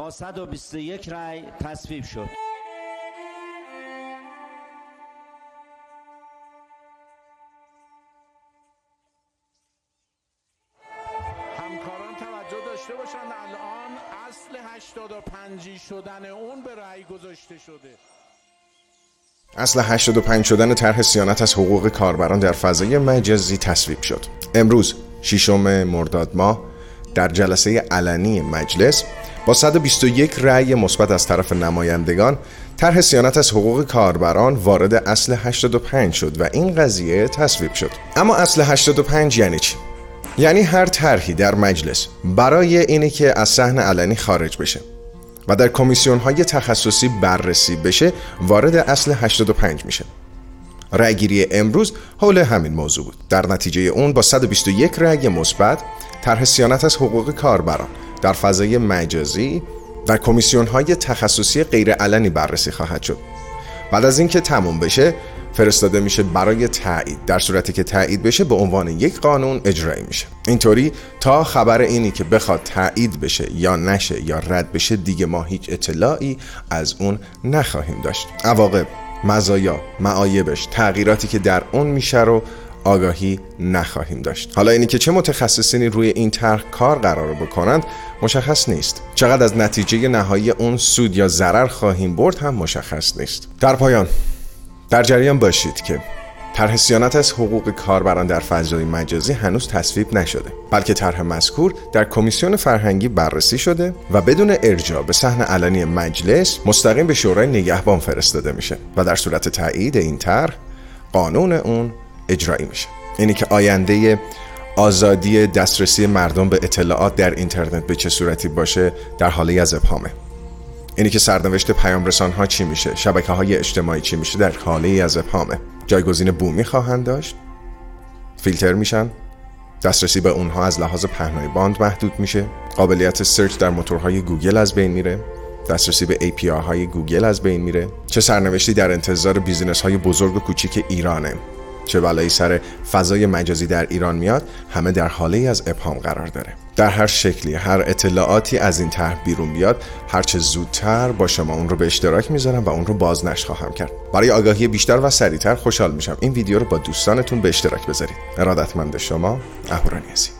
با 121 رأی تصویب شد. همکاران توجه داشته باشند الان اصل 85 شدن اون به رأی گذاشته شده. اصل 85 شدن طرح سیانت از حقوق کاربران در فضای مجازی تصویب شد. امروز ششم مرداد ماه در جلسه علنی مجلس با 121 رأی مثبت از طرف نمایندگان طرح سیانت از حقوق کاربران وارد اصل 85 شد و این قضیه تصویب شد. اما اصل 85 یعنی چی؟ یعنی هر طرحی در مجلس برای اینه که از صحن علنی خارج بشه و در کمیسیون های تخصصی بررسی بشه وارد اصل 85 میشه. رأیگیری امروز حول همین موضوع بود. در نتیجه اون با 121 رأی مثبت طرح سیانت از حقوق کاربران در فضای مجازی در کمیسیون های تخصصی غیرعلنی بررسی خواهد شد. بعد از اینکه تموم بشه فرستاده میشه برای تایید در صورتی که تایید بشه به عنوان یک قانون اجرایی میشه. اینطوری تا خبر اینی که بخواد تایید بشه یا نشه یا رد بشه دیگه ما هیچ اطلاعی از اون نخواهیم داشت. عواقب مزایا معایبش تغییراتی که در اون میشه رو آگاهی نخواهیم داشت. حالا اینی که چه متخصصینی روی این طرح کار قرار بکنند مشخص نیست. چقدر از نتیجه نهایی اون سود یا ضرر خواهیم برد هم مشخص نیست. در پایان در جریان باشید که طرح سیانت از حقوق کاربران در فضای مجازی هنوز تصویب نشده بلکه طرح مذکور در کمیسیون فرهنگی بررسی شده و بدون ارجاع به صحن علنی مجلس مستقیم به شورای نگهبان فرستاده میشه و در صورت تایید این طرح قانون اون اجرایی میشه. اینی که آینده آزادی دسترسی مردم به اطلاعات در اینترنت به چه صورتی باشه در هاله‌ای از ابهامه. اینی که سرنوشت پیام رسان ها چی میشه؟ شبکه های اجتماعی چی میشه در هاله‌ای از ابهامه؟ جایگزین بومی خواهند داشت؟ فیلتر میشن؟ دسترسی به اونها از لحاظ پهنای باند محدود میشه؟ قابلیت search در موتورهای گوگل از بین میره؟ دسترسی به API های گوگل از بین میره؟ چه سرنوشتی در انتظار business های بزرگ و کوچیک ایرانه؟ چه بلایی سر فضای مجازی در ایران میاد همه در حاله از ابهام قرار داره. در هر شکلی هر اطلاعاتی از این طرح بیرون بیاد هرچه زودتر با شما اون رو به اشتراک می‌ذارم و اون رو بازنشر خواهم کرد. برای آگاهی بیشتر و سریعتر خوشحال میشم. این ویدیو رو با دوستانتون به اشتراک بذارید. ارادتمند شما اهورانیزی